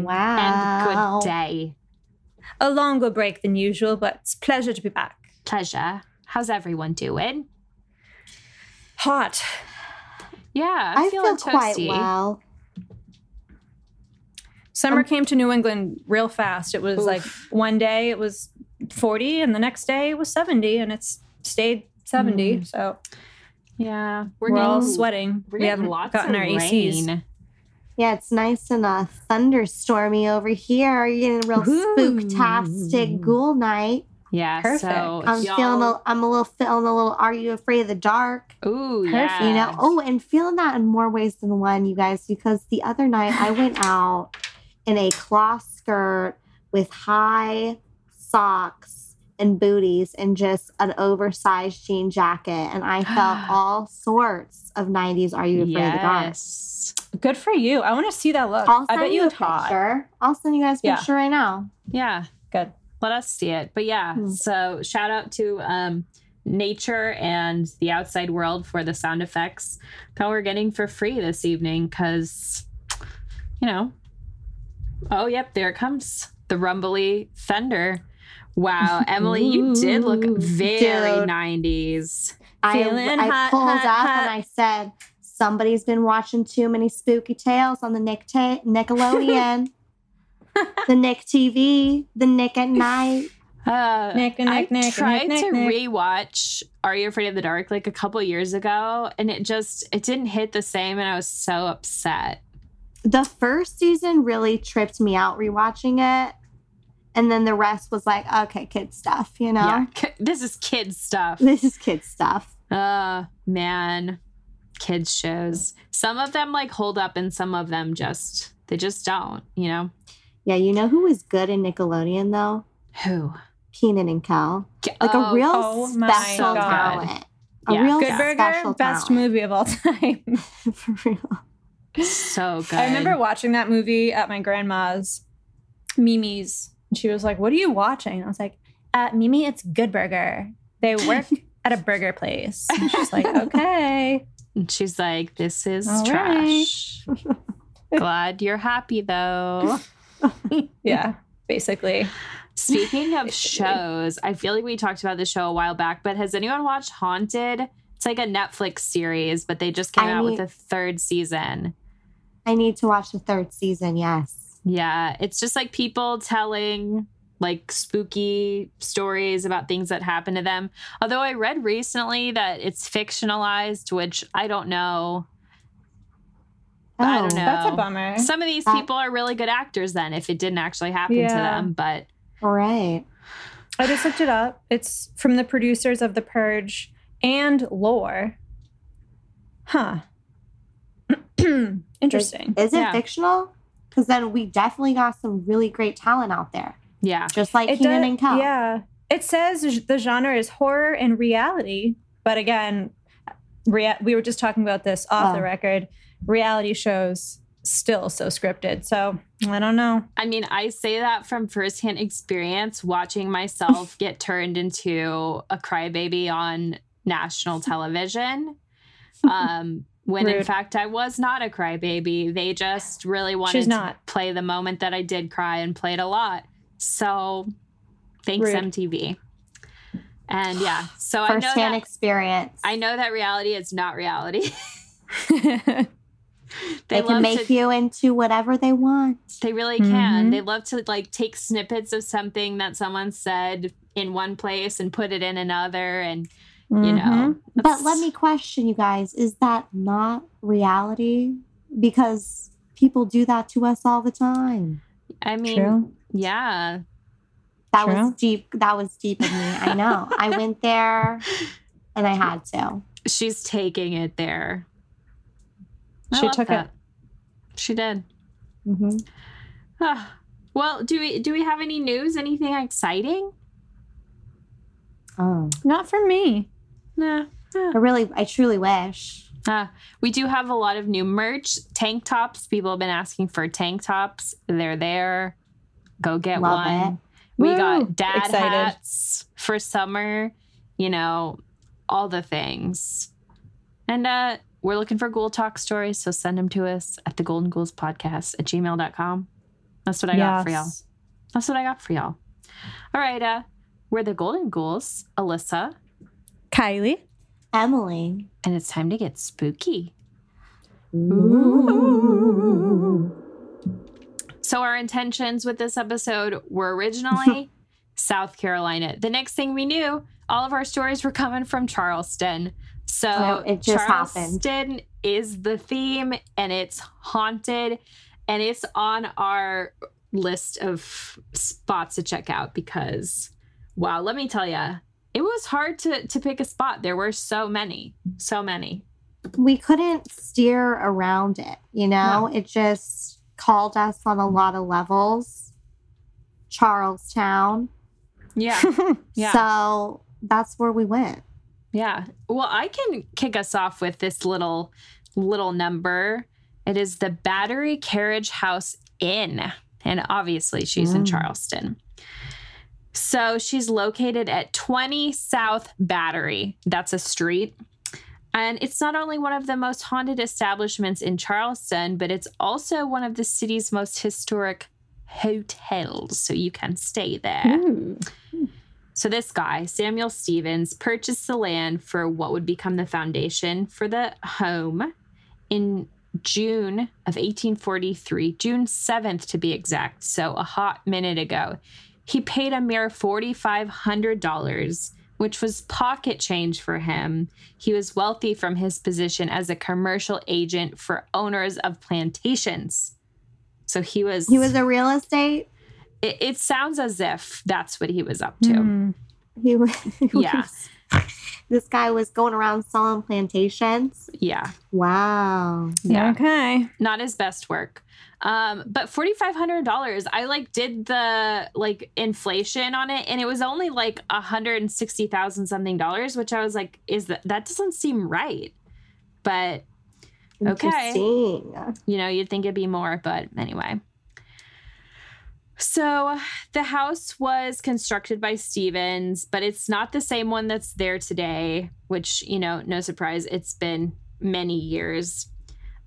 we're back. Good Oh, wow. And good day. A longer break than usual, but it's a pleasure to be back. Pleasure. How's everyone doing? Hot. Yeah, I'm I feeling feel quite well. Summer um, came to New England real fast. It was Oof. like one day it was 40 and the next day it was 70 and it's stayed 70. Mm. So Yeah, we're, we're, all sweating. we're we haven't lots gotten of our rain. ACs. Yeah, it's nice and uh, thunderstormy over here. You're getting a real Ooh. spooktastic ghoul night. Yeah, Perfect. so I'm y'all- feeling. A, I'm a little feeling a little. Are you afraid of the dark? Ooh, Perfect. yeah. You know. Oh, and feeling that in more ways than one, you guys. Because the other night I went out in a cloth skirt with high socks and booties and just an oversized jean jacket, and I felt all sorts of '90s. Are you afraid of the dark? Good for you. I want to see that look. I'll I send bet you you a hot. picture. I'll send you guys a Yeah. picture right now. Yeah. Good. Let us see it. But yeah, Hmm. so shout out to um nature and the outside world for the sound effects that we're getting for free this evening because you know oh yep there it comes the rumbly thunder wow emily you did look very dude. 90s I, Feeling I hot, pulled hot, up hot. and I said, somebody's been watching too many spooky tales on the Nick ta- Nickelodeon, the Nick TV, the Nick at Night. uh, Nick, Nick, I Nick, tried Nick, to Nick. rewatch Are You Afraid of the Dark like a couple years ago, and it just it didn't hit the same, and I was so upset. The first season really tripped me out rewatching it. And then the rest was like, okay, kid stuff, you know? Yeah, this is kids stuff. This is kid stuff. Uh man, kids shows. Some of them like hold up, and some of them just they just don't. You know Yeah, you know who was good in Nickelodeon though? who? Kenan and Kel. Like Oh, a real oh my special God. talent. A Yeah. real Good Burger, special best talent. movie of all time. For real. so good. I remember watching that movie at my grandma's, Mimi's. And she was like, What are you watching? And I was like, uh, Mimi, it's Good Burger. They work at a burger place. And she's like, Okay. And she's like, "This is All trash." Glad you're happy though. Yeah, basically. Speaking of Basically. shows, I feel like we talked about the show a while back, but has anyone watched Haunted? It's like a Netflix series, but they just came I out with mean- a third season. I need to watch the third season, yes. Yeah, it's just like people telling like spooky stories about things that happen to them. Although I read recently that it's fictionalized, which I don't know. I don't Oh, know. That's a bummer. Some of these That- people are really good actors then if it didn't actually happen to them, but Right. I just looked it up. It's from the producers of The Purge and Lore. Huh. Interesting. Is it Yeah. fictional? Because then we definitely got some really great talent out there, yeah. just like It Kenan does- and Kel. Yeah. It says the genre is horror and reality. But again, rea- we were just talking about this off Oh. the record. Reality shows still so scripted. So I don't know. I mean, I say that from firsthand experience watching myself get turned into a crybaby on national television. Um, when in fact I was not a crybaby. They just really wanted She's to play the moment that I did cry and played a lot. So thanks Rude. MTV. And yeah, so I know that experience. I know that reality is not reality. they love can make to- you into whatever they want. They really can. Mhm. They love to like take snippets of something that someone said in one place and put it in another and you know. But let me question you guys: Is that not reality? Because people do that to us all the time. I mean, True. Yeah. That True. was deep. That was deep in me. I know. I went there, and I had to. She's taking it there. I She took that. it. She did. hmm Ah. well, do we do we have any news? Anything exciting? Oh, Not for me. Nah. I really, I truly wish. Uh, we do have a lot of new merch, tank tops. People have been asking for tank tops. They're there. Go get Love one. it. We Woo! got dad Excited. hats for summer, you know, all the things. And uh we're looking for ghoul talk stories, so send them to us at the golden ghouls podcast at gmail.com. That's what I got for y'all. That's what I got for y'all. All right, uh, we're the golden ghouls, Alyssa, Kylie. Emily. and it's time to get spooky. So our intentions with this episode were originally South Carolina. The next thing we knew, all of our stories were coming from Charleston. So Oh, it just happened. Charleston is the theme and it's haunted and it's on our list of spots to check out because wow, let me tell you, it was hard to to pick a spot. There were so many, so many. We couldn't steer around it, you know? It just called us on a lot of levels. Charlestown. Yeah. Yeah. So that's where we went. Yeah. Well, I can kick us off with this little little number. It is the Battery Carriage House Inn. And obviously she's in Mm. Charleston. So she's located at 20 South Battery. That's a street. And it's not only one of the most haunted establishments in Charleston, but it's also one of the city's most historic hotels. So you can stay there. Ooh. So this guy, Samuel Stevens, purchased the land for what would become the foundation for the home in June of 1843, June 7th to be exact, so a hot minute ago. He paid a mere $4,500, which was pocket change for him. He was wealthy from his position as a commercial agent for owners of plantations. So he was He was a real estate. it, it sounds as if that's what he was up to. Mm. He was, he Yeah. was- this guy was going around selling plantations. Yeah. Wow. Yeah. Okay. Not his best work. Um, but forty five hundred dollars, I like did the like inflation on it, and it was only like a hundred and sixty thousand something dollars, which I was like, is that that doesn't seem right? But Okay. You know, you'd think it'd be more, but anyway. So the house was constructed by Stevens, but it's not the same one that's there today, which, you know, no surprise, it's been many years.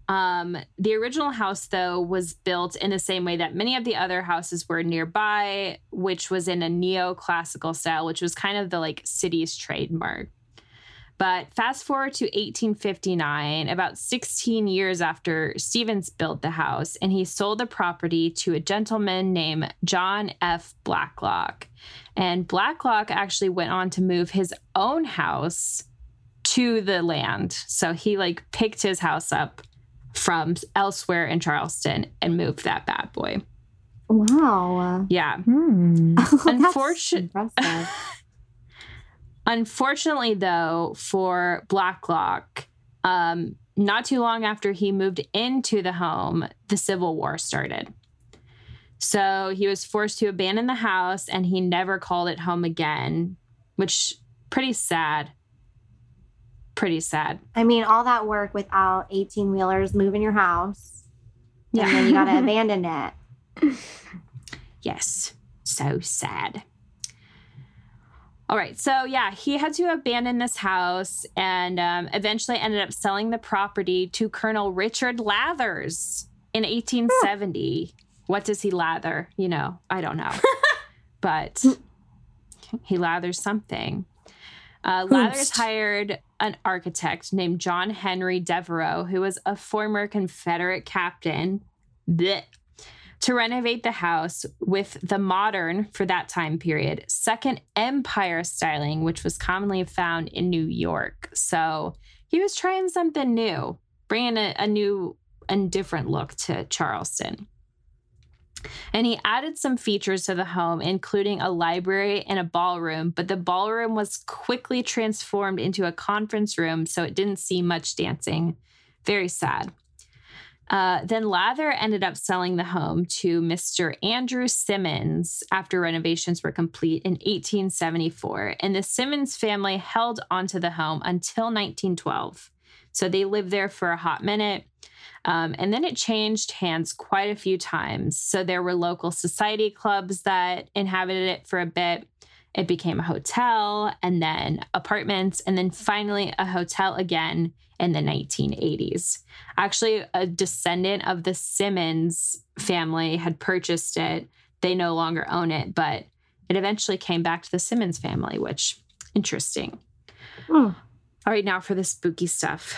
Um, the original house, though, was built in the same way that many of the other houses were nearby, which was in a neoclassical style, which was kind of the like city's trademark. But fast forward to 1859, about 16 years after Stevens built the house, and he sold the property to a gentleman named John F. Blacklock. And Blacklock actually went on to move his own house to the land. So he like picked his house up from elsewhere in Charleston and moved that bad boy. Wow. Yeah. Hmm. That's Unfortunate- impressive. Unfortunately, though, for Blacklock, um, not too long after he moved into the home, the Civil War started. So he was forced to abandon the house and he never called it home again, which pretty sad. Pretty sad. I mean, all that work without 18 wheelers moving your house. Yeah. And then you got to abandon it. Yes. So sad. All right. So, yeah, he had to abandon this house and um, eventually ended up selling the property to Colonel Richard Lathers in 1870. What does he lather? You know, I don't know. but he lathers something. Uh, Lathers hired an architect named John Henry Devereux, who was a former Confederate captain. Blech to renovate the house with the modern, for that time period, Second Empire styling, which was commonly found in New York. So he was trying something new, bringing a, a new and different look to Charleston. And he added some features to the home, including a library and a ballroom, but the ballroom was quickly transformed into a conference room, so it didn't see much dancing. Very sad. Uh, then Lather ended up selling the home to Mr. Andrew Simonds after renovations were complete in 1874. And the Simonds family held onto the home until 1912. So they lived there for a hot minute. Um, and then it changed hands quite a few times. So there were local society clubs that inhabited it for a bit. It became a hotel and then apartments, and then finally a hotel again in the 1980s. Actually, a descendant of the Simonds family had purchased it. They no longer own it, but it eventually came back to the Simonds family, which interesting. Hmm. All right, now for the spooky stuff.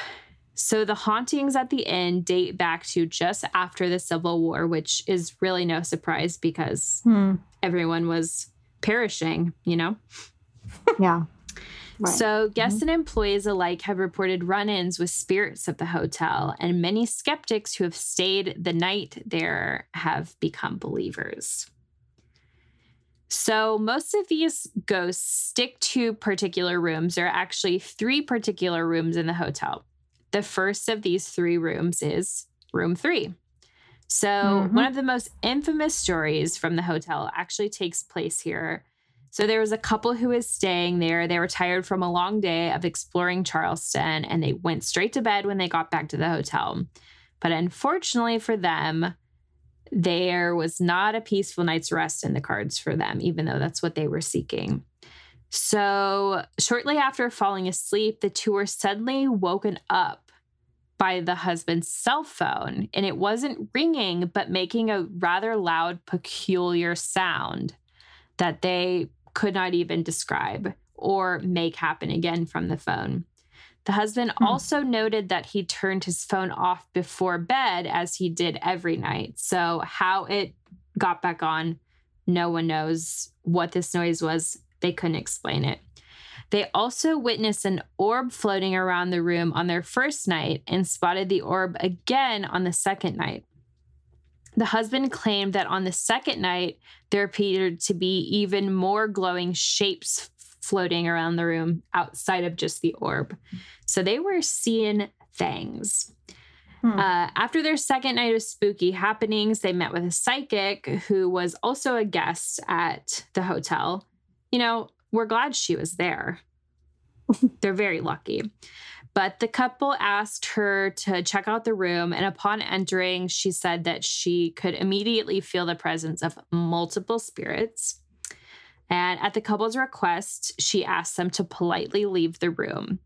So the hauntings at the inn date back to just after the Civil War, which is really no surprise because Hmm. everyone was perishing, you know? Yeah. Right. So, mm-hmm. guests and employees alike have reported run ins with spirits of the hotel, and many skeptics who have stayed the night there have become believers. So, most of these ghosts stick to particular rooms. There are actually three particular rooms in the hotel. The first of these three rooms is room three. So, Mhm. one of the most infamous stories from the hotel actually takes place here. So, there was a couple who was staying there. They were tired from a long day of exploring Charleston and they went straight to bed when they got back to the hotel. But unfortunately for them, there was not a peaceful night's rest in the cards for them, even though that's what they were seeking. So, shortly after falling asleep, the two were suddenly woken up by the husband's cell phone, and it wasn't ringing, but making a rather loud, peculiar sound that they could not even describe or make happen again from the phone. The husband Hmm. also noted that he turned his phone off before bed, as he did every night. So, how it got back on, no one knows what this noise was. They couldn't explain it. They also witnessed an orb floating around the room on their first night and spotted the orb again on the second night. The husband claimed that on the second night, there appeared to be even more glowing shapes floating around the room outside of just the orb. So they were seeing things. Hmm. Uh, after their second night of spooky happenings, they met with a psychic who was also a guest at the hotel. You know, we're glad she was there. They're very lucky. But the couple asked her to check out the room, and upon entering, she said that she could immediately feel the presence of multiple spirits. And at the couple's request, she asked them to politely leave the room.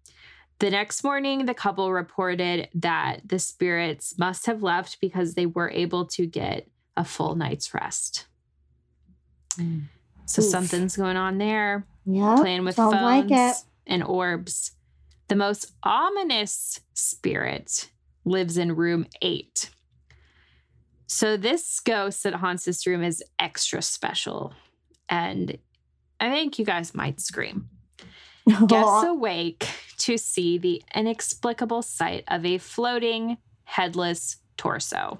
The next morning, the couple reported that the spirits must have left because they were able to get a full night's rest. So Oof. something's going on there, yeah. playing with phones like it. and orbs. The most ominous spirit lives in room eight. So this ghost that haunts this room is extra special. And I think you guys might scream. Guests awake to see the inexplicable sight of a floating, headless torso.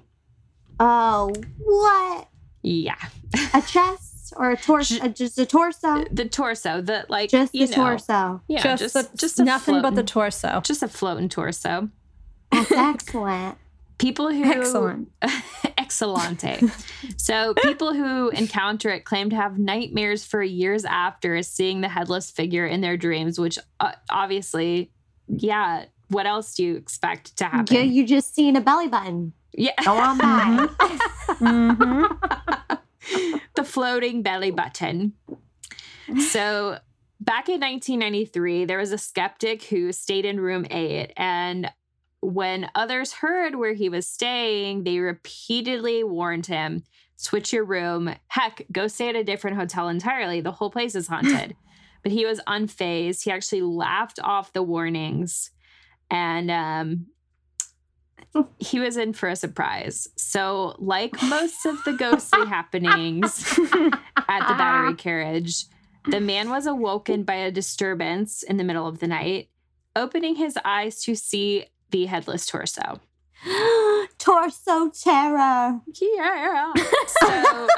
oh, what? Yeah. A chest or a torso? J- uh, just a torso? The torso, the like Just you the know, torso. Yeah, just, just, the, just a nothing but the torso. just a floating torso. That's excellent. People who Excellent. Excellente. so people who encounter it claim to have nightmares for years after seeing the headless figure in their dreams, which uh, obviously, yeah. What else do you expect to happen? Yeah, you just seen a belly button. yeah. Go on by. Mhm. the floating belly button. So, back in 1993, there was a skeptic who stayed in room eight. And when others heard where he was staying, they repeatedly warned him switch your room. Heck, go stay at a different hotel entirely. The whole place is haunted. but he was unfazed. He actually laughed off the warnings. And um, he was in for a surprise. So, like most of the ghostly happenings at the battery carriage, the man was awoken by a disturbance in the middle of the night, opening his eyes to see the headless torso. torso terror. Yeah. So,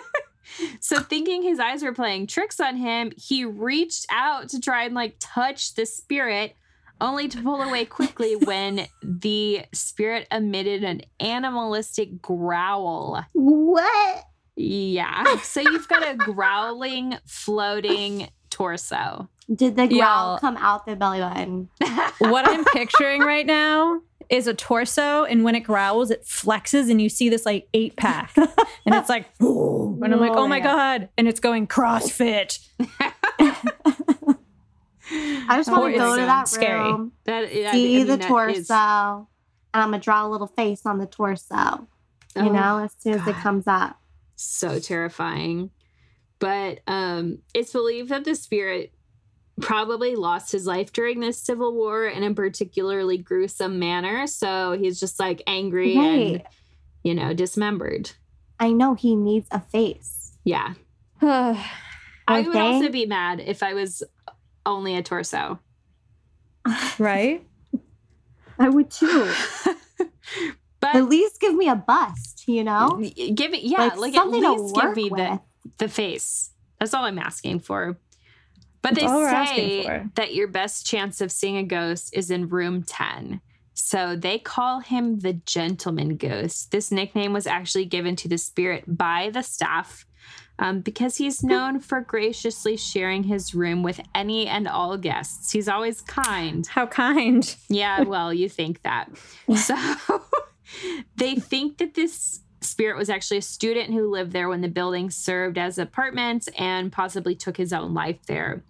so thinking his eyes were playing tricks on him, he reached out to try and like touch the spirit, only to pull away quickly when the spirit emitted an animalistic growl. What? Yeah. So you've got a growling, floating torso. Did the growl Y'all. come out the belly button? what I'm picturing right now is a torso, and when it growls, it flexes, and you see this like eight pack, and it's like, and I'm like, oh my yeah. god, and it's going CrossFit. I just Oh, want to go to that scary. room, That yeah, I see mean, the that torso, is- and I'm gonna draw a little face on the torso. You Oh, know, as soon as it comes up. so terrifying. But um, it's believed that the spirit probably lost his life during this civil war in a particularly gruesome manner. So he's just like angry and you know dismembered. I know he needs a face. Yeah, I would also be mad if I was only a torso. right? I would too. but At least give me a bust, you know? give it, yeah, like, at something to least give work me the with. the face. That's all I'm asking for. But That's they all we're asking say that your best chance of seeing a ghost is in room 10. So they call him the gentleman ghost. This nickname was actually given to the spirit by the staff um, because he's known for graciously sharing his room with any and all guests. He's always kind. How kind. Yeah, well, you think that. So they think that this spirit was actually a student who lived there when the building served as apartments and possibly took his own life there.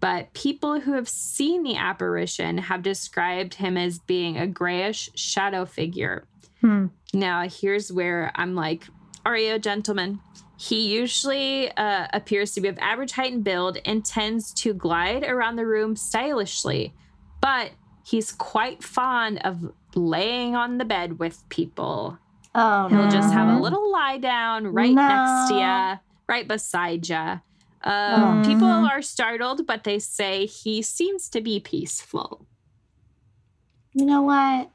But people who have seen the apparition have described him as being a grayish shadow figure. Hmm. Now, here's where I'm like, are you a gentleman? He usually uh, appears to be of average height and build and tends to glide around the room stylishly, but he's quite fond of laying on the bed with people. Oh, He'll just have a little lie down right next to No. you, right beside you. Um, Mhm. People are startled, but they say he seems to be peaceful. You know what?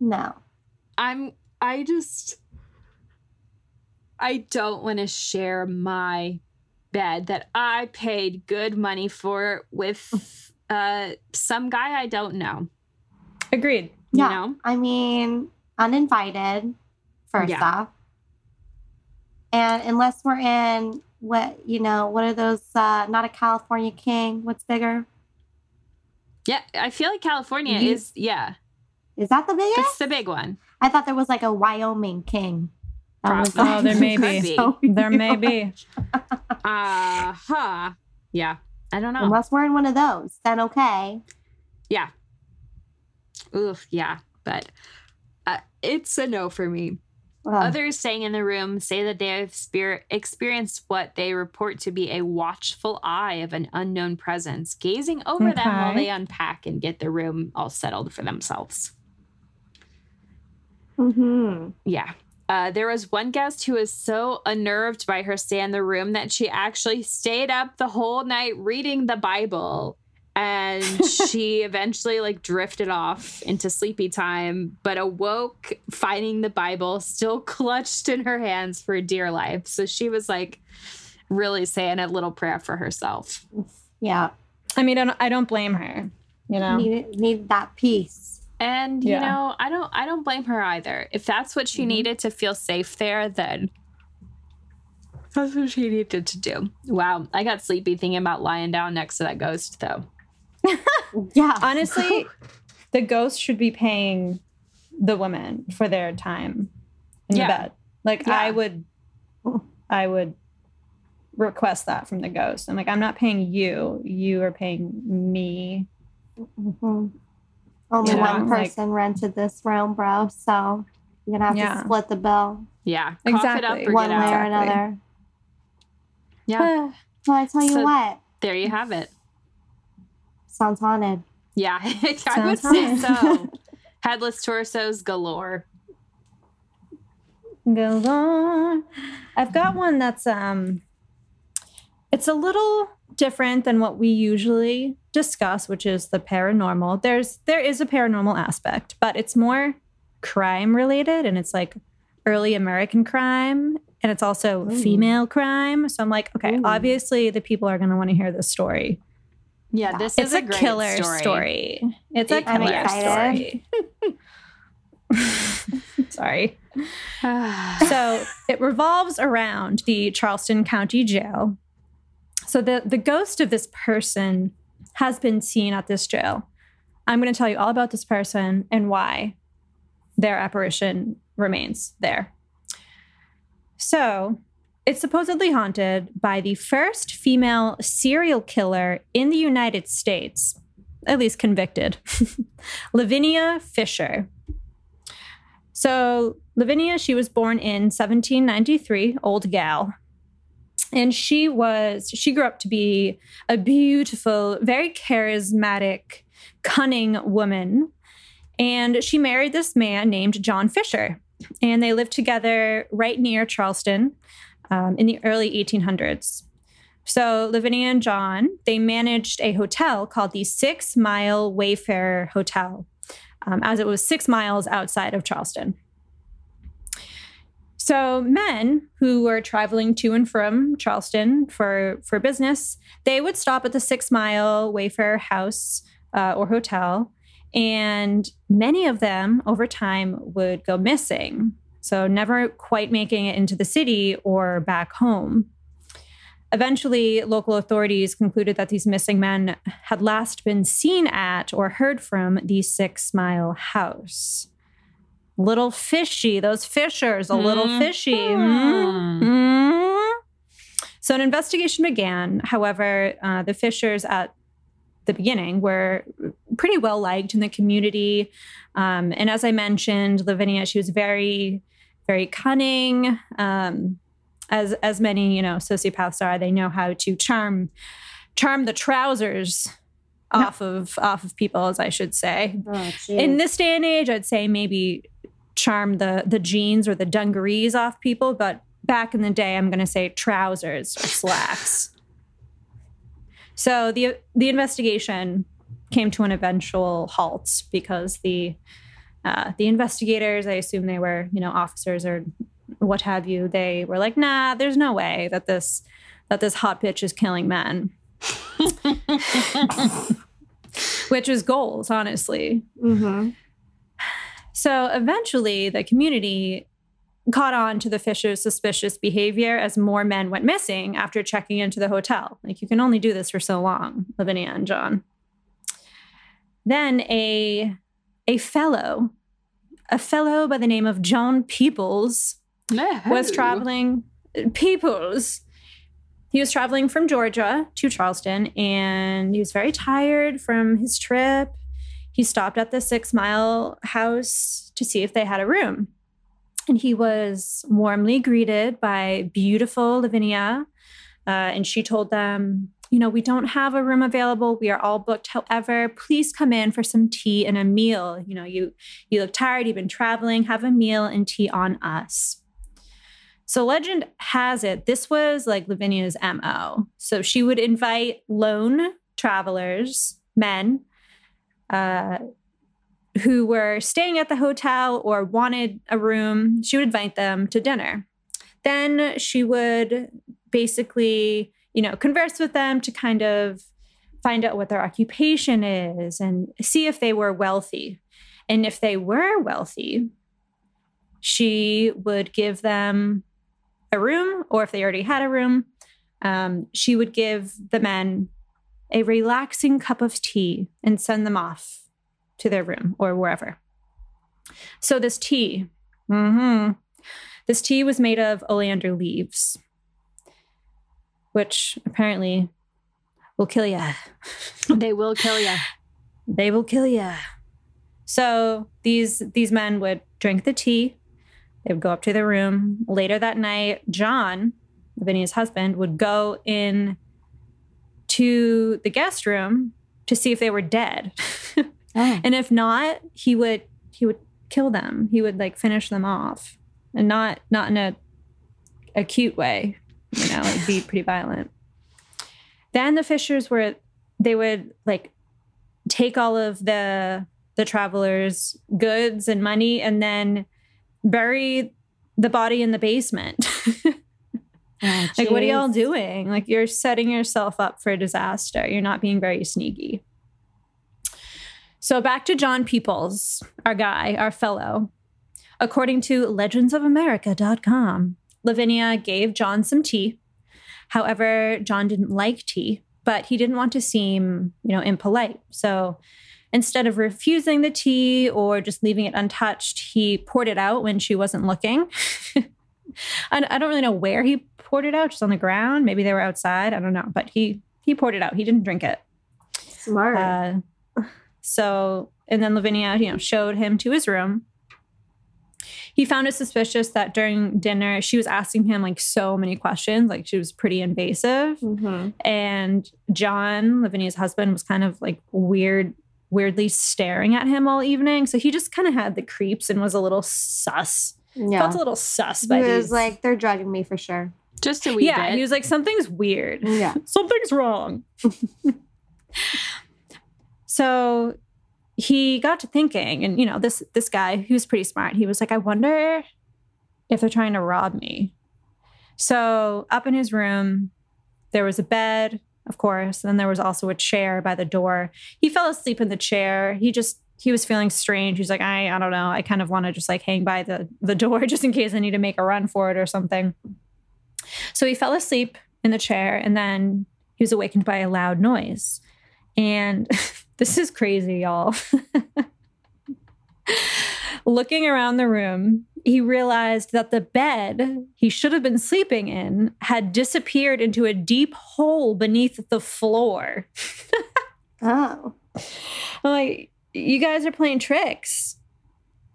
No. I'm I just I don't want to share my bed that I paid good money for with uh some guy I don't know. Agreed. You Yeah. know? I mean, uninvited, first Yeah. off. And unless we're in what, you know, what are those, uh, not a California king? What's bigger? Yeah, I feel like California You- is yeah, Is that the biggest? that's the big one. I thought there was like a Wyoming king. That Probably. Oh, there may be. be. There may be. Uh huh. Yeah. I don't know. Unless we're in one of those, then okay. Yeah. Oof, yeah. But uh, it's a no for me. Ugh. Others staying in the room say that they have spirit experienced what they report to be a watchful eye of an unknown presence, gazing over them while they unpack and get the room all settled for themselves. Mhm. Yeah. Uh, there was one guest who was so unnerved by her stay in the room that she actually stayed up the whole night reading the Bible. And she eventually like drifted off into sleepy time, but awoke finding the Bible still clutched in her hands for dear life. So she was like really saying a little prayer for herself. Yeah. I mean, I don't, I don't blame her. You know, Need, need that peace. And you Yeah. know, I don't I don't blame her either. If that's what she Mhm. needed to feel safe there, then that's what she needed to do. Wow, I got sleepy thinking about lying down next to that ghost though. Yeah. honestly, the ghost should be paying the women for their time in Yeah. the bed. Like Yeah. I would, I would request that from the ghost. I'm like, I'm not paying you. You are paying me. Mhm. Only You know, one like- person rented this room, bro. So you're gonna have Yeah. to split the bill Yeah, cough it up Exactly. or one get way out. or another. Yeah, Well, I tell you So- what, there you have it. sounds haunted. Yeah, I would Sounds say fun. so. Headless torsos galore. Go on. I've got one that's um it's a little different than what we usually discuss, which is the paranormal. There's there is a paranormal aspect, but it's more crime related and it's like early American crime and it's also Ooh. female crime. So I'm like, okay, Ooh. obviously the people are going to want to hear this story. Yeah, Yeah. this It's is a, a, killer story. story. It's a I'm killer excited. story. Sorry. so it revolves around the Charleston County Jail. So the the ghost of this person has been seen at this jail. I'm going to tell you all about this person and why their apparition remains there. So, it's supposedly haunted by the first female serial killer in the United States, at least convicted, Lavinia Fisher. So, Lavinia, she was born in 1793, old gal. And she was, she grew up to be a beautiful, very charismatic, cunning woman. And she married this man named John Fisher. And they lived together right near Charleston um, in the early 1800s. So Lavinia and John, they managed a hotel called the Six Mile Wayfarer Hotel, um, as it was six miles outside of Charleston. So men who were traveling to and from Charleston for for business, they would stop at the Six Mile Wayfarer House uh, or hotel, and many of them over time would go missing. So, never quite making it into the city or back home. Eventually, local authorities concluded that these missing men had last been seen at or heard from the Six Mile House. Little fishy, those fishers, a little Mhm. fishy. Mm. Mm. So, an investigation began. However, uh, the fishers at the beginning were pretty well liked in the community. Um, and as I mentioned, Lavinia, she was very, very cunning. Um, as as many you know sociopaths are, they know how to charm charm the trousers off of off of people, as I should say. Oh, In this day and age, I'd say maybe charm the the jeans or the dungarees off people, but back in the day, I'm going to say trousers or slacks. So the the investigation came to an eventual halt because the uh, the investigators, I assume they were you know officers or what have you, they were like, nah, there's no way that this that this hot bitch is killing men. Which was goals, honestly. Mm-hmm. So eventually, the community caught on to the Fisher's suspicious behavior as more men went missing after checking into the hotel. Like, you can only do this for so long, Lavinia and John. Then a, a fellow, a fellow by the name of John Peeples, was traveling. Peeples. He was traveling from Georgia to Charleston and he was very tired from his trip. He stopped at the six mile house to see if they had a room. And he was warmly greeted by beautiful Lavinia. Uh, and she told them, You know, we don't have a room available. We are all booked. However, please come in for some tea and a meal. You know, you, you look tired. You've been traveling. Have a meal and tea on us. So legend has it this was like Lavinia's MO. So she would invite lone travelers, men, uh, who were staying at the hotel or wanted a room. She would invite them to dinner. Then she would basically, you know, converse with them to kind of find out what their occupation is and see if they were wealthy. And if they were wealthy, she would give them a room, or if they already had a room, um, she would give the men a relaxing cup of tea and send them off to their room or wherever. So this tea, mhm, this tea was made of oleander leaves, which apparently will kill you. They will kill you. They will kill you. So these these men would drink the tea. They would go up to their room. Later that night, John, Lavinia's husband, would go in to the guest room to see if they were dead. Oh. and if not, he would he would kill them. He would like finish them off. And not not in a a cute way. You know, it'd be pretty violent. Then the Fishers were they would like take all of the the travelers' goods and money and then bury the body in the basement. Oh, like, what are y'all doing? Like, you're setting yourself up for a disaster. You're not being very sneaky. So, back to John Peeples, our guy, our fellow. According to legendsofamerica.com, Lavinia gave John some tea. However, John didn't like tea, but he didn't want to seem, you know, impolite. So instead of refusing the tea or just leaving it untouched, he poured it out when she wasn't looking. I, I don't really know where he poured it out, just on the ground. Maybe they were outside. I don't know, but he he poured it out. He didn't drink it. Smart. Uh, so, and then Lavinia, you know, showed him to his room. He found it suspicious that during dinner she was asking him like so many questions, like she was pretty invasive. Mhm. And John, Lavinia's husband, was kind of like weird, weirdly staring at him all evening. So he just kind of had the creeps and was a little sus. Yeah. Felt a little sus He by was these. like, they're drugging me for sure. Just a wee yeah, bit. he was like, something's weird. Yeah. something's wrong. so he got to thinking, and you know, this this guy who's pretty smart, he was like, I wonder if they're trying to rob me. So up in his room, there was a bed, of course, and then there was also a chair by the door. He fell asleep in the chair. He just he was feeling strange. He's like, I I don't know. I kind of want to just like hang by the the door just in case I need to make a run for it or something. So he fell asleep in the chair and then he was awakened by a loud noise. And this is crazy, y'all. Looking around the room, he realized that the bed he should have been sleeping in had disappeared into a deep hole beneath the floor. Oh. I'm like, you guys are playing tricks.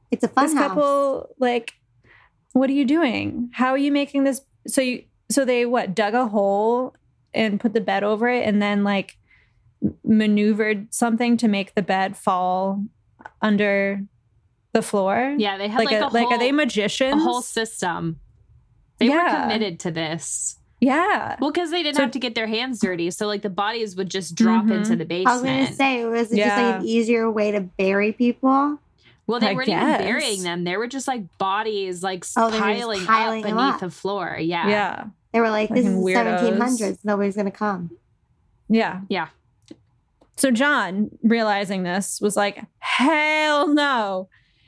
It's a fun this house. couple like what are you doing how are you making this so you so they what dug a hole and put the bed over it and then like maneuvered something to make the bed fall under the floor yeah, they had like, like, a, a, like are they magicians a whole system. They Yeah. were committed to this. yeah Well, because they didn't So- have to get their hands dirty, so like the bodies would just drop Mhm. into the basement. I was going to say, it was it just like an easier way to bury people? Well, they I weren't even burying them; they were just like bodies, like Oh, they were just piling, piling up beneath up. the floor. Yeah, yeah They were like, this is Fucking the weirdos. 1700s. Nobody's going to come. yeah Yeah. so john realizing this was like hell no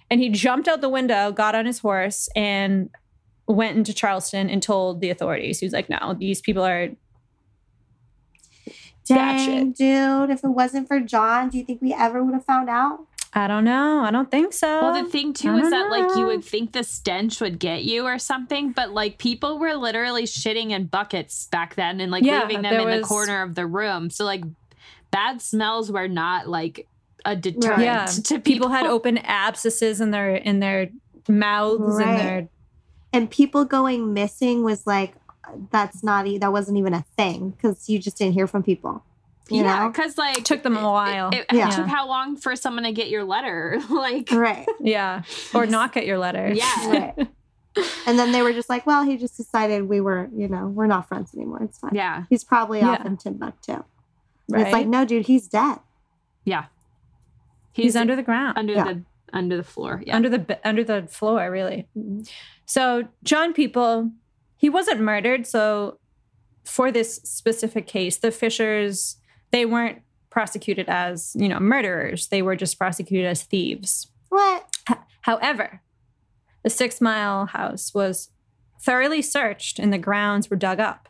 and he jumped out the window got on his horse and went into charleston and told the authorities he was like no these people are Dang, dude. If it wasn't for John, do you think we ever would have found out? I don't know. I don't think so. Well, the thing too I is don't that like you would think the stench would get you or something, but like people were literally shitting in buckets back then and like Yeah, leaving them there in the corner of the room. So like bad smells were not like a deterrent yeah, to people. people had open abscesses in their in their mouths Right. and their And people going missing was like, that's not, e- that wasn't even a thing because you just didn't hear from people. You yeah, know? because like it took them a while. It, it Yeah. took how long for someone to get your letter? like Right. yeah, or not get your letter. Yeah. Right. and then they were just like, well, he just decided we were, you know, we're not friends anymore. It's fine. yeah, He's probably off Yeah. in Timbuktu. And right. It's like, no, dude, he's dead. yeah. He's, under the ground, under Yeah. the under the floor. Yeah, under the be- under the floor, really. So John People, he wasn't murdered. So for this specific case, the Fishers they weren't prosecuted as you know murderers. They were just prosecuted as thieves. What? However, the Six Mile House was thoroughly searched and the grounds were dug up.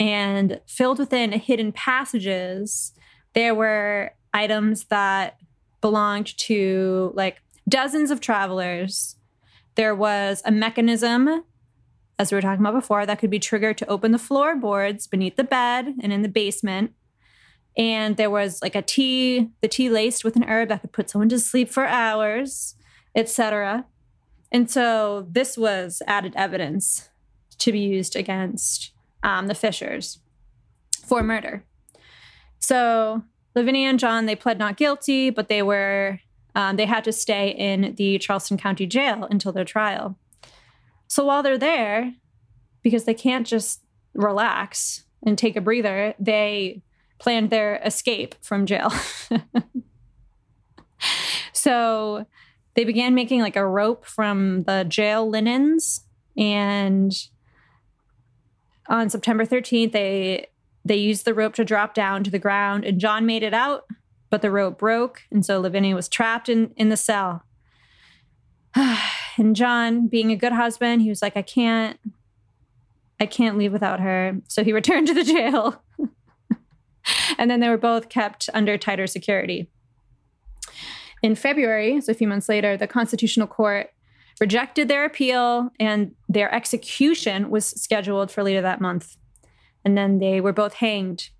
And filled within hidden passages, there were items that belonged to like dozens of travelers. There was a mechanism, as we were talking about before, that could be triggered to open the floorboards beneath the bed and in the basement. And there was like a tea, the tea laced with an herb that could put someone to sleep for hours etc. And so this was added evidence to be used against um, the Fishers for murder. So Lavinia and John they pled not guilty, but they were um, they had to stay in the Charleston County Jail until their trial. So while they're there, because they can't just relax and take a breather, they planned their escape from jail. so they began making like a rope from the jail linens and on september 13th they they used the rope to drop down to the ground and john made it out but the rope broke and so lavinia was trapped in in the cell. And john being a good husband he was like i can't i can't leave without her. So he returned to the jail and then they were both kept under tighter security In February, so a few months later, the Constitutional Court rejected their appeal and their execution was scheduled for later that month. And then they were both hanged.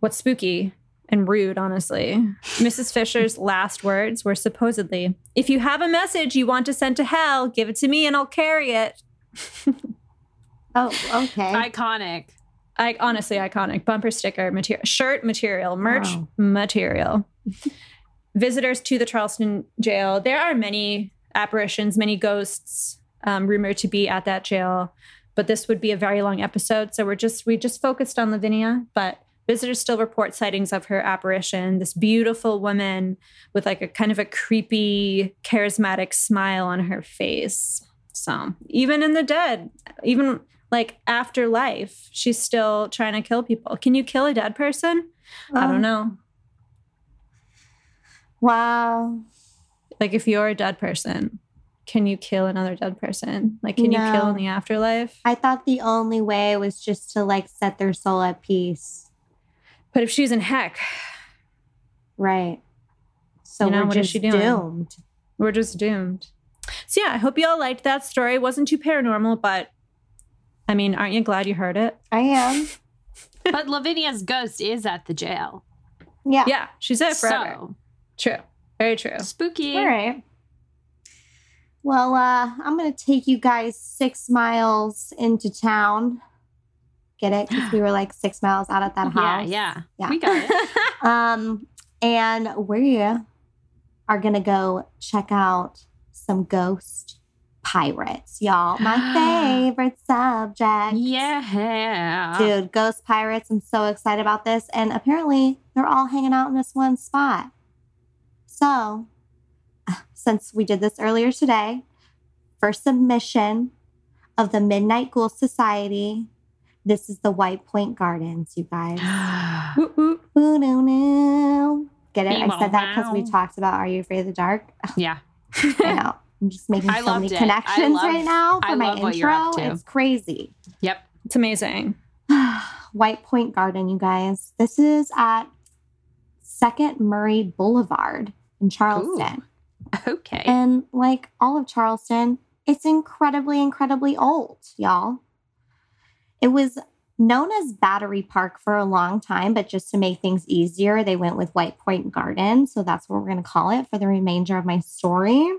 What's spooky and rude, honestly. Mrs. Fisher's last words were supposedly, If you have a message you want to send to hell, give it to me and I'll carry it. Oh, okay. Iconic. I honestly iconic bumper sticker material, shirt material, merch Wow. material. Visitors to the Charleston jail. There are many apparitions, many ghosts um, rumored to be at that jail, but this would be a very long episode, so we're just we just focused on Lavinia, but. Visitors still report sightings of her apparition, this beautiful woman with like a kind of a creepy, charismatic smile on her face. So, even in the dead, even like after life, she's still trying to kill people. Can you kill a dead person? I Um, don't know. Wow. Like if you're a dead person, can you kill another dead person? Like can you kill in the afterlife? I thought the only way was just to like set their soul at peace. But if she's in heck, Right. So You know, we're what is she doing? doomed. we're just doomed. So yeah, I hope you all liked that story. It wasn't too paranormal, but I mean, aren't you glad you heard it? I am. But Lavinia's ghost is at the jail. Yeah. Yeah, she's there forever. So True. Very true. spooky. All right. Well, uh, I'm going to take you guys six miles into town. Get it? Because we were like six miles out of that Yeah, house. yeah. Yeah. We got it. Um, and we are going to go check out some ghost pirates, y'all. My favorite subject. yeah. Dude, ghost pirates. I'm so excited about this. And apparently, they're all hanging out in this one spot. So, since we did this earlier today, for submission of the Midnight Ghoul Society, this is the White Point Gardens, you guys. Whoop, whoop. Ooh, no, no. Get it? I said that because we talked about Are You Afraid of the Dark? yeah. I know. I'm just making I so many it. Connections love- right now I for my love what you're intro. It's crazy. Yep. It's amazing. White Point Garden, you guys. This is at Second Murray Boulevard in Charleston. Okay. And like all of Charleston, it's incredibly, incredibly old, y'all. It was known as Battery Park for a long time, but just to make things easier, they went with White Point Garden. So that's what we're going to call it for the remainder of my story.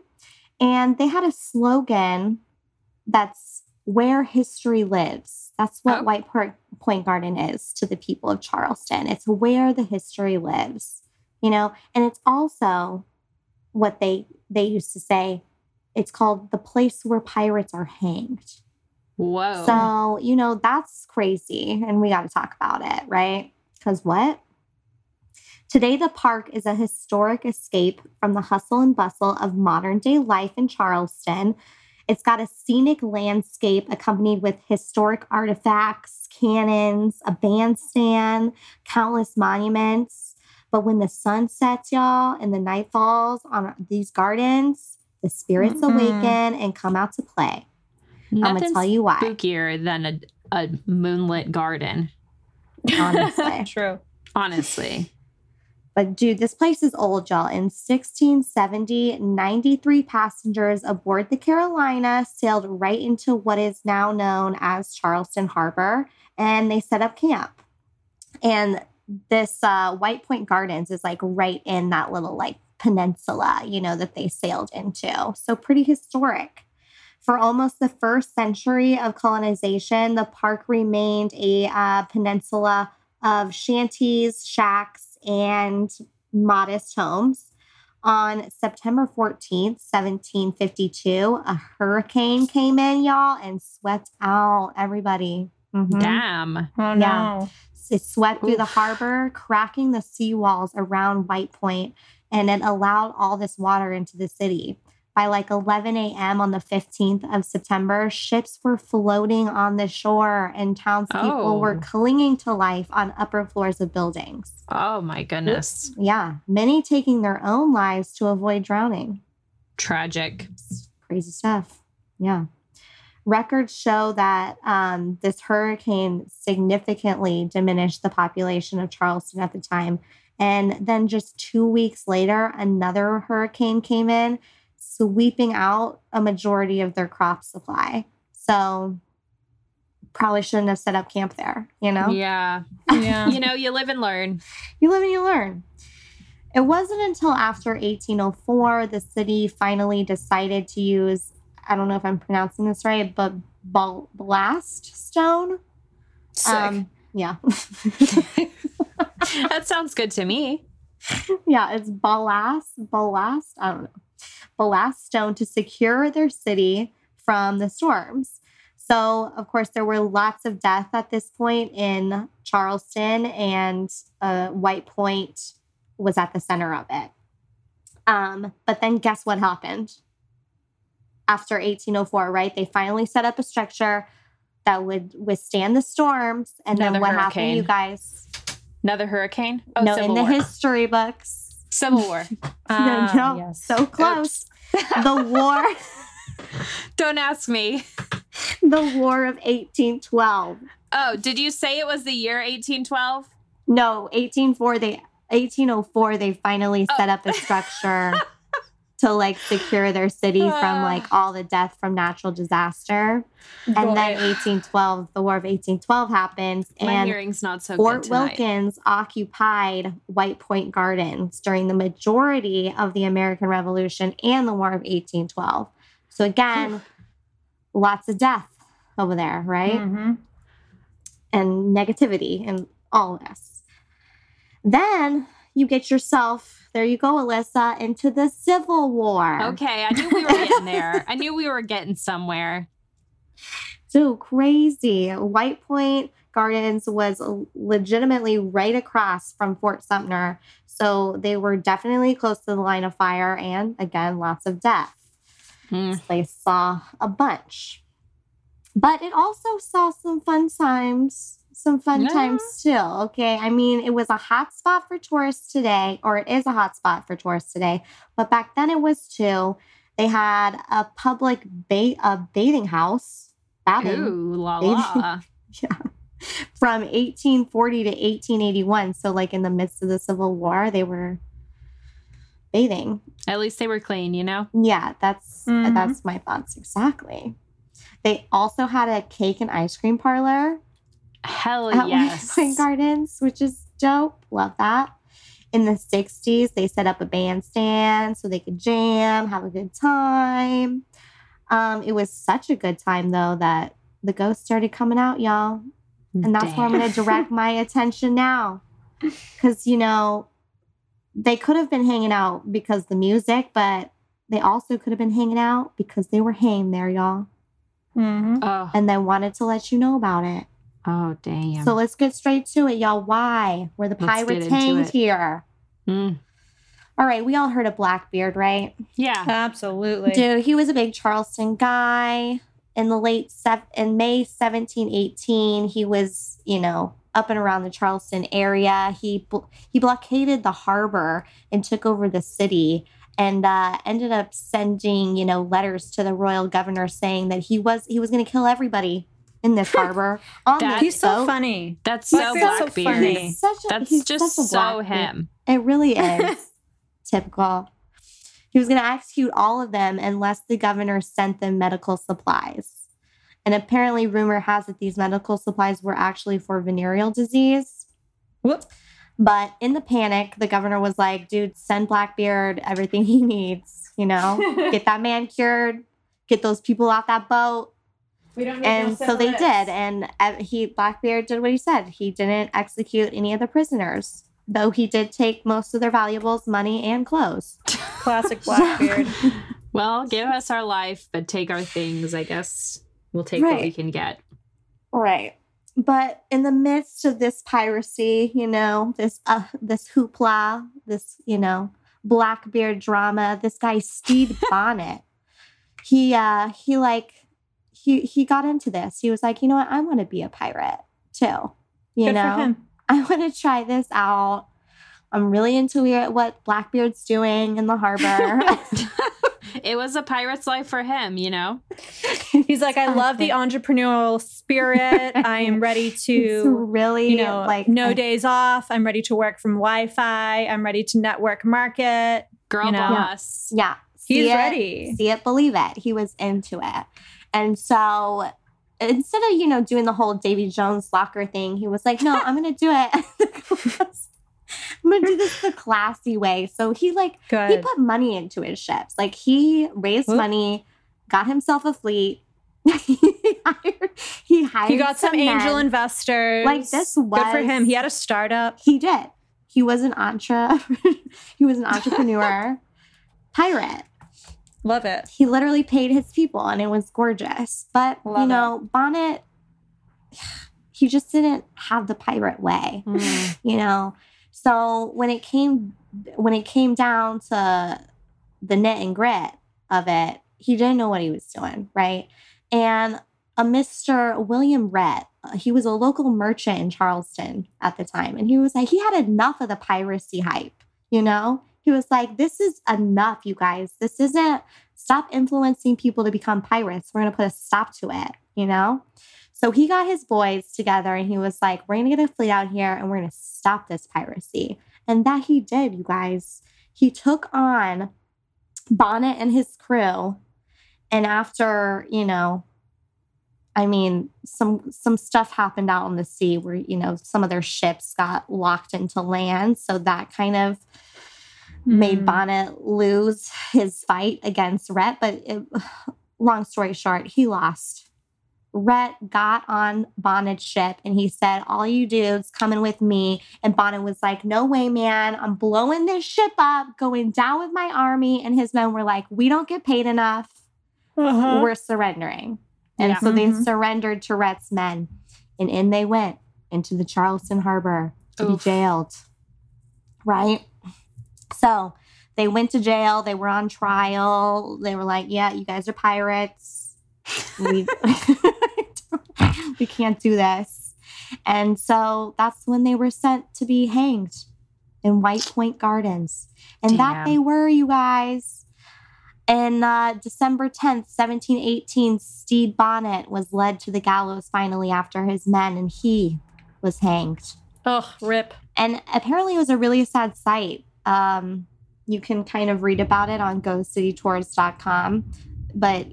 And they had a slogan that's where history lives. That's what Oh. White Point- Point Garden is to the people of Charleston. It's where the history lives, you know, and it's also what they they used to say. It's called the place where pirates are hanged. Whoa. So, you know, that's crazy. And we got to talk about it, right? Because what? Today, the park is a historic escape from the hustle and bustle of modern day life in Charleston. It's got a scenic landscape accompanied with historic artifacts, cannons, a bandstand, countless monuments. But when the sun sets, y'all, and the night falls on these gardens, the spirits Mm-mm. awaken and come out to play. I'm going to tell you why. spookier than a, a moonlit garden. honestly. True. Honestly. But dude, this place is old, y'all. In 1670, 93 passengers aboard the Carolina sailed right into what is now known as Charleston Harbor and they set up camp. And this uh, White Point Gardens is like right in that little like peninsula, you know, that they sailed into. So pretty historic. For almost the first century of colonization, the park remained a uh, peninsula of shanties, shacks, and modest homes. On September 14th, 1752, a hurricane came in, y'all, and swept out everybody. Mhm. Damn. Oh Yeah. no. It swept through the harbor, cracking the seawalls around White Point, and it allowed all this water into the city. By like 11 a.m. on the 15th of September, ships were floating on the shore, and townspeople were Oh. clinging to life on upper floors of buildings. Oh my goodness. Yeah, many taking their own lives to avoid drowning. Tragic. Crazy stuff. Yeah. Records show that um, this hurricane significantly diminished the population of Charleston at the time. And then just two weeks later, another hurricane came in, sweeping out a majority of their crop supply. So probably shouldn't have set up camp there, you know? Yeah. Yeah. You know, you live and learn. You live and you learn. It wasn't until after 1804 the city finally decided to use, I don't know if I'm pronouncing this right, but bal- blast stone. Sick. Um, yeah. that sounds good to me. yeah, it's ballast, ballast, I don't know, ballast stone to secure their city from the storms. So, of course, there were lots of death at this point in Charleston, and uh, White Point was at the center of it. Um, but then, guess what happened? After 1804, right? They finally set up a structure that would withstand the storms. And Another then what happened, you guys? Another hurricane? Oh, no, in the War. history books. Civil War. Ah, no, yes. so close. the war, Don't ask me. the War of 1812. Oh, did you say it was the year 1812? No, 1804. They 1804. They finally set up a structure to like secure their city from like all the death from natural disaster. And then 1812, the War of 1812 happens, My and hearing's not so Fort. Wilkins occupied White Point Gardens during the majority of the American Revolution and the War of 1812. So again, lots of death over there, right? Mhm. And negativity and all this. Then you get yourself, there you go, Alyssa, into the Civil War. Okay, I knew we were getting there. I knew we were getting somewhere. So crazy. White Point Gardens was legitimately right across from Fort Sumter. So they were definitely close to the line of fire and again, lots of death. Hmm. This place saw a bunch. But it also saw some fun times, some fun Yeah. times still. Okay. I mean, it was a hot spot for tourists today, or it is a hot spot for tourists today. But back then it was too. They had a public ba- a bathing house, bathing Ooh, la la. from 1840 to 1881. So, like in the midst of the Civil War, they were bathing. At least they were clean, you know? Yeah, that's Mhm. that's my thoughts exactly. They also had a cake and ice cream parlor Hell at yes. Point Gardens, which is dope. Love that. In the 60s, they set up a bandstand so they could jam, have a good time. Um, it was such a good time though that the ghosts started coming out, y'all. And that's where I'm going to direct my attention now. Because, you know, they could have been hanging out because the music, but they also could have been hanging out because they were hanging there, y'all. Mhm. Oh, And they wanted to let you know about it. Oh damn. So let's get straight to it, y'all. Why were the Let's pirates hanged here? Mm. All right, we all heard of Blackbeard, right? Yeah. Absolutely. Dude, he was a big Charleston guy. In the late sev- in May 1718, he was, you know, up and around the Charleston area. He bl- he blockaded the harbor and took over the city and uh, ended up sending, you know, letters to the royal governor saying that he was he was going to kill everybody in this harbor on That- He's so funny. That's so Blackbeard. funny. Such a, That's just such so him. It really is typical. He was going to execute all of them unless the governor sent them medical supplies. And apparently, rumor has it these medical supplies were actually for venereal disease. Whoop. But in the panic, the governor was like, dude, send Blackbeard everything he needs, you know, get that man cured, get those people off that boat. We don't And so they did. And he, Blackbeard did what he said. He didn't execute any of the prisoners, though he did take most of their valuables, money, and clothes. Classic Blackbeard. Well, give us our life, but take our things. I guess we'll take what we can get. Right. But in the midst of this piracy, you know, this uh, this hoopla, this you know, Blackbeard drama, this guy Stede Bonnet, he uh he like he he got into this. He was like, you know what, I want to be a pirate too. You Good know. I want to try this out. I'm really into it- what Blackbeard's doing in the harbor. it was a pirate's life for him, you know? He's like, I love the entrepreneurial spirit. I am ready It's to, really you know, like no I- days off. I'm ready to work from Wi Fi. I'm ready to network market. Girl You know? boss. Yeah. He's see it, ready. See it, believe it. He was into it. And so instead of, you know, doing the whole Davy Jones locker thing, he was like, no, I'm going to do it. I'm going to do this the classy way. So he like, he put money into his ships. Like he raised Whoop. money, got himself a fleet. he hired, he hired He got some angel men. investors. Like, this was Good for him. He had a startup. He did. He was an entre he was an entrepreneur pirate. Love it. He literally paid his people and it was gorgeous. But you Love know, Bonnet he just didn't have the pirate way, Mm. you know. So when it came when it came down to the knit and grit of it, he didn't know what he was doing, right? And a Mr. William Rhett, he was a local merchant in Charleston at the time, and he was like, he had enough of the piracy hype, you know? He was like, this is enough, you guys. This isn't, stop influencing people to become pirates. We're going to put a stop to it, you know? So he got his boys together and he was like, we're going to get a fleet out here and we're going to stop this piracy. And that he did, you guys. He took on Bonnet and his crew. And after, you know, I mean, some some stuff happened out on the sea where, you know, some of their ships got locked into land. So that kind of made Mm. Bonnet lose his fight against Rhett. But it, long story short, he lost. Rhett got on Bonnet's ship and he said, All you dudes coming with me. And Bonnet was like, No way, man. I'm blowing this ship up, going down with my army. And his men were like, We don't get paid enough. Uh-huh. We're surrendering. And Yeah. so they Mhm. surrendered to Rhett's men. And in they went into the Charleston Harbor to be jailed. Right? So they went to jail. They were on trial. They were like, Yeah, you guys are pirates. We, we can't do this. And so that's when they were sent to be hanged in White Point Gardens. And that they were, you guys. And uh, December 10th, 1718, Stede Bonnet was led to the gallows finally after his men, and he was hanged. Oh, rip. And apparently, it was a really sad sight. Um, you can kind of read about it on GhostCityTours.com, but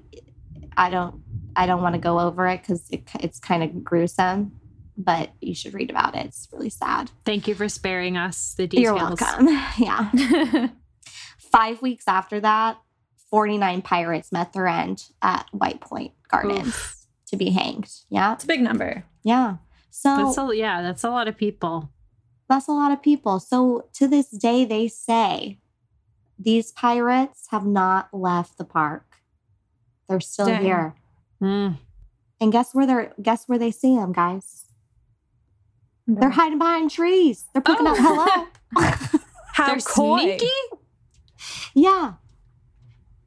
I don't. I don't want to go over it because it, it's kind of gruesome. But you should read about it. It's really sad. Thank you for sparing us the details. You're welcome. Yeah. Five weeks after that, 49 pirates met their end at White Point Gardens Oof. to be hanged. Yeah. It's a big number. Yeah. So That's a, yeah, that's a lot of people. That's a lot of people. So to this day, they say these pirates have not left the park. They're still Dang. here. Mm. And guess where they're guess where they see them, guys? They're hiding behind trees. They're picking Oh. up hello. How They're coy. sneaky? yeah.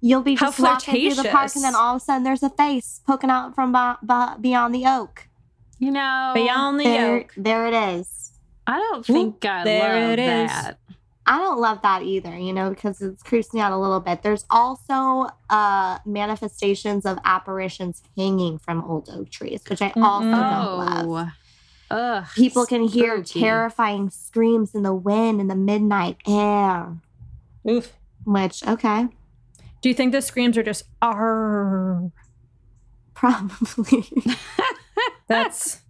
You'll be How just walking through the park, and then all of a sudden there's a face poking out from be- be- beyond the oak. You know, Beyond the There, yoke. there it is. I don't think I there love it is. that. I don't love that either, you know, because it's creeps me out a little bit. There's also uh manifestations of apparitions hanging from old oak trees, which I also Mm-mm. don't love. Oh. Ugh, People can hear terrifying screams in the wind in the midnight air. Oof. Which, okay, Do you think the screams are just "arr"? probably. That's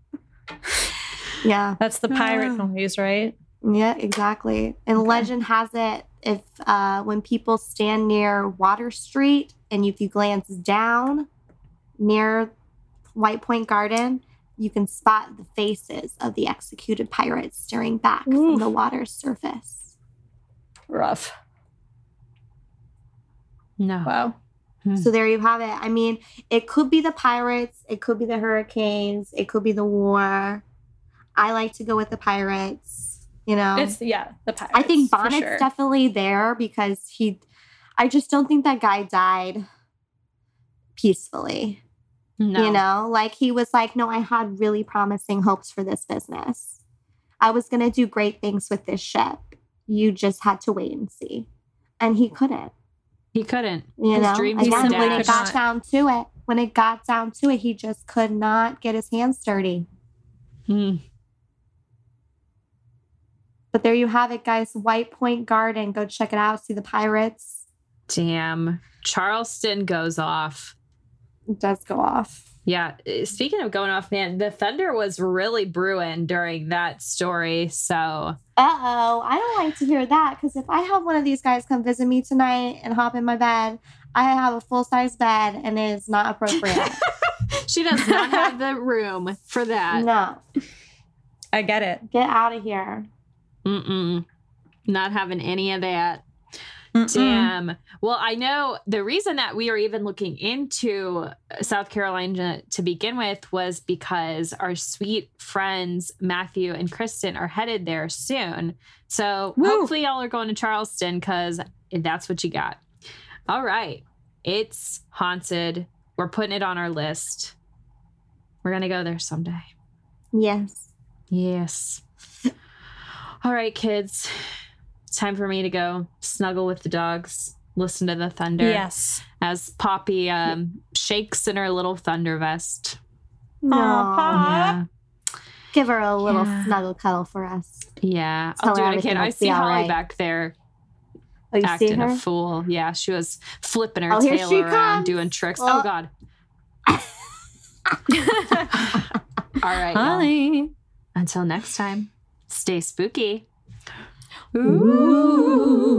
yeah. that's the pirate Ah. noise, right? Yeah, exactly. And Okay. legend has it if uh, when people stand near Water Street and if you glance down near White Point Garden, you can spot the faces of the executed pirates staring back from the water's surface. Rough. No. Wow. Hmm. So there you have it. I mean, it could be the pirates, it could be the hurricanes, it could be the war. I like to go with the pirates, you know. It's yeah, the pirates. I think Bonnet's sure. definitely there because he, I just don't think that guy died peacefully. no. You know, like he was like, no, I had really promising hopes for this business. I was going to do great things with this ship, you just had to wait and see. And he couldn't. He couldn't. You His know, dream and He then simply when it got not. down to it, when it got down to it, he just could not get his hands dirty. Hmm. But there you have it, guys. White Point Garden. Go check it out. See the pirates. Damn. Charleston goes off. It does go off. Yeah. uh, Speaking of going off, man, the thunder was really brewing during that story. So Uh oh. I don't like to hear that because if I have one of these guys come visit me tonight and hop in my bed, I have a full size bed and it is not appropriate. she does not have the room for that. no. I get it. Get out of here. Mm-mm. Not having any of that. Mm-mm. Damn. Well, I know the reason that we are even looking into South Carolina to begin with was because our sweet friends Matthew and Kristen are headed there soon. So Woo. hopefully y'all are going to Charleston because that's what you got. All right. It's haunted. We're putting it on our list. We're going to go there someday. Yes. Yes. All right, kids. It's time for me to go snuggle with the dogs, listen to the thunder Yes. as Poppy um, shakes in her little thunder vest. No. Aw. Yeah. Give her a little Yeah. snuggle cuddle for us. Yeah. Tell I'll do her it everything again. I see Holly right. back there Oh, you see acting her? a fool. Yeah, she was flipping her Oh, tail she around, comes. doing tricks. Oh. Oh, God. All right. y'all. Holly. Until next time, stay spooky. Ooh.